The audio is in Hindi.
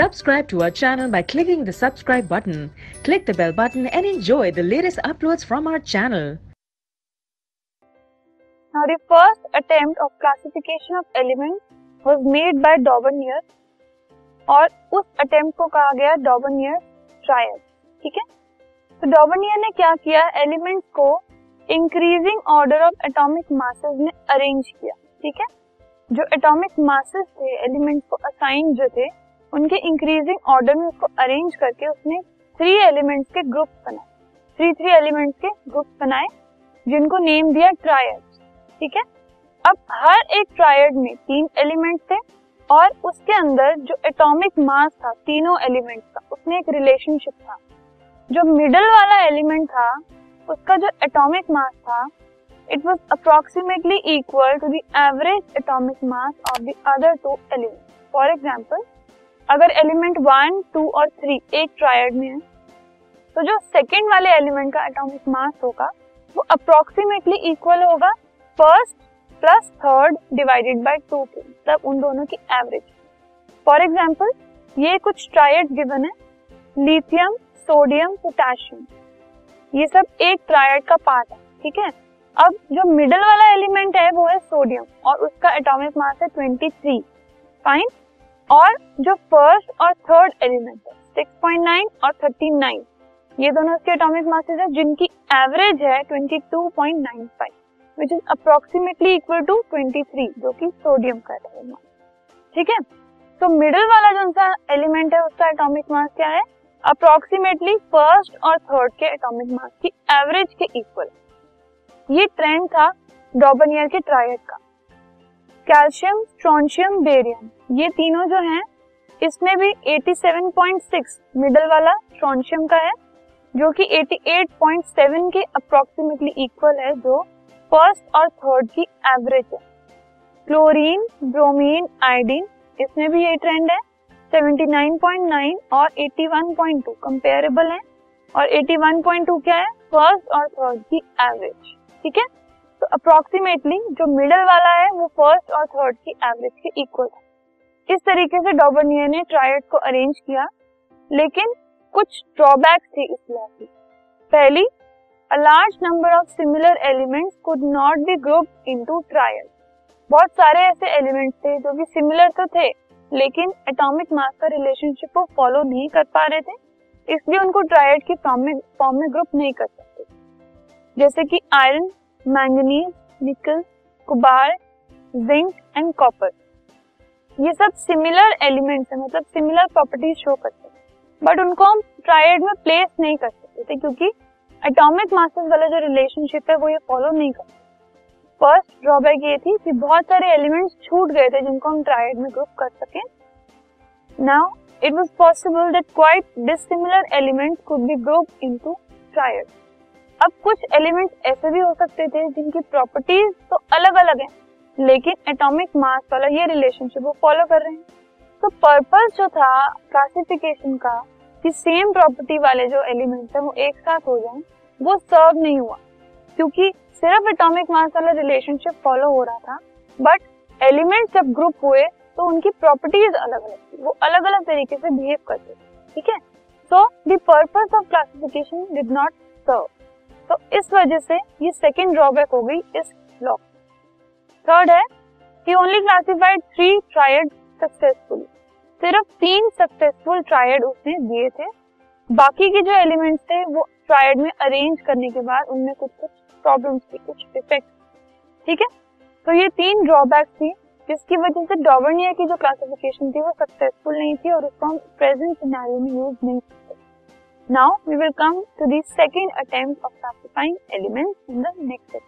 Subscribe to our channel by clicking the subscribe button. Click the bell button and enjoy the latest uploads from our channel. Now the first attempt of classification of elements was made by Daubenier और उस अटेम्प्ट को कहा गया डॉबनियर ट्रायल ठीक है तो डॉबनियर ने क्या किया एलिमेंट्स को increasing order of atomic masses में अरेंज किया ठीक है जो एटॉमिक मासेस थे एलिमेंट को असाइन जो थे उनके इंक्रीजिंग ऑर्डर में उसको अरेंज करके उसने थ्री एलिमेंट्स के ग्रुप बनाए थ्री थ्री एलिमेंट्स के ग्रुप बनाए जिनको नेम दिया ट्रायड ठीक है अब हर एक ट्रायड में तीन एलिमेंट थे और उसके अंदर जो एटॉमिक मास था तीनों एलिमेंट का उसमें एक रिलेशनशिप था जो मिडल वाला एलिमेंट था उसका जो एटॉमिक मास था it was approximately equal to the average atomic mass of the other two element for example अगर एलिमेंट वन टू और थ्री एक ट्रायड में है तो जो सेकेंड वाले एलिमेंट का एटॉमिक मास होगा वो अप्रोक्सीमेटली इक्वल होगा first plus third divided by two के मतलब उन दोनों की एवरेज फॉर एग्जाम्पल ये कुछ ट्रायड गिवन है लिथियम सोडियम पोटेशियम ये सब एक ट्रायड का पार्ट है ठीक है अब जो मिडल वाला एलिमेंट है वो है सोडियम और उसका एटॉमिक मास है 23 फाइन और जो फर्स्ट और थर्ड एलिमेंट है सिक्स पॉइंट नाइन और थर्टी नाइन ये दोनों उसके एटॉमिक मासेस है जिनकी एवरेज है twenty two point nine five which is approximately equal to twenty three जो की सोडियम का एटॉमिक मास ठीक है तो मिडिल वाला जो सा एलिमेंट है उसका एटॉमिक मास क्या है अप्रोक्सीमेटली फर्स्ट और थर्ड के एटॉमिक मास की एवरेज के इक्वल ये ट्रेंड था डॉबनियर के ट्रायड का कैल्शियम स्ट्रॉन्शियम बेरियम ये तीनों जो हैं इसमें भी 87.6 मिडल वाला स्ट्रॉन्शियम का है जो कि 88.7 के अप्रोक्सीमेटली इक्वल है जो फर्स्ट और थर्ड की एवरेज है क्लोरीन ब्रोमीन आयोडीन इसमें भी ये ट्रेंड है 79.9 और 81.2 कंपेरेबल है और 81.2 क्या है फर्स्ट और थर्ड की एवरेज ठीक है तो अप्रोक्सीमेटली जो मिडल वाला है वो फर्स्ट और थर्ड की एवरेज के इक्वल है इस तरीके से डॉबर्नियर ने ट्रायड को अरेंज किया लेकिन कुछ ड्रॉबैक्स थी इस लॉ की पहली a large number of similar elements could not be group into trial बहुत सारे ऐसे एलिमेंट्स थे जो कि सिमिलर तो थे लेकिन एटॉमिक मास का रिलेशनशिप को फॉलो नहीं कर पा रहे थे इसलिए उनको ट्रायड की फॉर्म में ग्रुप नहीं कर सकते जैसे कि आयरन मैंगनीज निकल कुबार जिंक एंड कॉपर ये सब सिमिलर एलिमेंट्स हैं मतलब सिमिलर प्रॉपर्टीज शो करते हैं बट उनको हम ट्रायड में प्लेस नहीं कर सकते थे क्योंकि एटॉमिक मासेस वाला जो रिलेशनशिप है वो ये फॉलो नहीं करते फर्स्ट ड्रॉबैक ये थी कि बहुत सारे एलिमेंट्स छूट गए थे जिनको हम ट्रायड में ग्रुप कर सकें now it was possible that quite dissimilar elements could be group into triads अब कुछ एलिमेंट ऐसे भी हो सकते थे जिनकी प्रॉपर्टीज तो अलग अलग हैं लेकिन एटॉमिक मास वाला ये रिलेशनशिप वो फॉलो कर रहे हैं तो पर्पस जो था क्लासिफिकेशन का कि सेम प्रॉपर्टी वाले जो एलिमेंट्स हैं वो एक साथ हो जाएं वो सर्व नहीं हुआ क्योंकि सिर्फ एटॉमिक मास वाला रिलेशनशिप फॉलो हो रहा था बट एलिमेंट जब ग्रुप हुए तो उनकी प्रॉपर्टीज अलग अलग थी वो अलग अलग तरीके से बिहेव करते थे ठीक है so the purpose of classification did not serve तो इस वजह से ये सेकेंड ड्रॉबैक हो गई इस लॉ थर्ड है कि only classified three triad successful सिर्फ तीन सक्सेसफुल ट्रायड उसने दिए थे बाकी के जो एलिमेंट्स थे वो ट्रायड में अरेंज करने के बाद उनमें कुछ कुछ प्रॉब्लम्स थी कुछ इफेक्ट ठीक है तो ये तीन ड्रॉबैक थी जिसकी वजह से डॉबर्निया की जो क्लासिफिकेशन थी वो सक्सेसफुल नहीं थी और उसको हम प्रेजेंट सिनेरियो में यूज नहीं करते Now we will come to the second attempt of classifying elements in the next section.